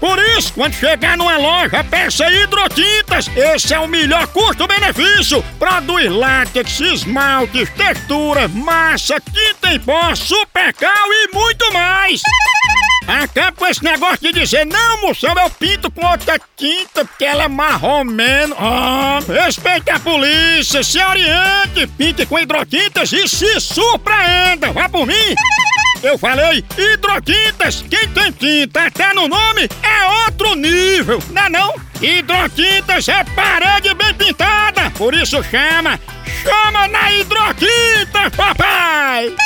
Por isso, quando chegar numa loja, peça hidrotintas. Esse é o melhor custo-benefício. Produz látex, esmaltes, textura, massa, tinta em pó, supercal e muito mais. Acaba com esse negócio de dizer, não, moção, eu pinto com outra tinta porque ela é marromeno. Ah, respeite a polícia, se oriente, pinte com hidrotintas e se surpreenda. Vá por mim. Eu falei hidrotintas. Quem tem tinta até no nome é outro nível, não é não? Hidrotintas é parede bem pintada, por isso chama, chama na hidrotinta, papai!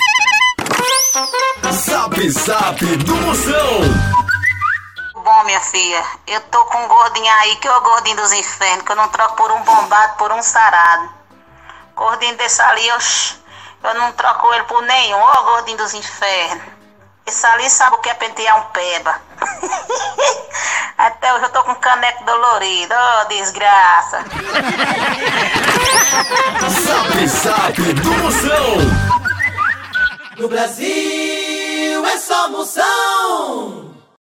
Zap Zap do Moção. Bom, minha filha, eu tô com um gordinho aí que é o gordinho dos infernos, que eu não troco por um bombado, por um sarado. Gordinho desse ali, eu, eu não troco ele por nenhum, ó gordinho dos infernos. Esse ali sabe o que é pentear um peba. Até hoje eu tô com caneco dolorido, ó desgraça. Zap Zap do Moção. No Brasil é só moção.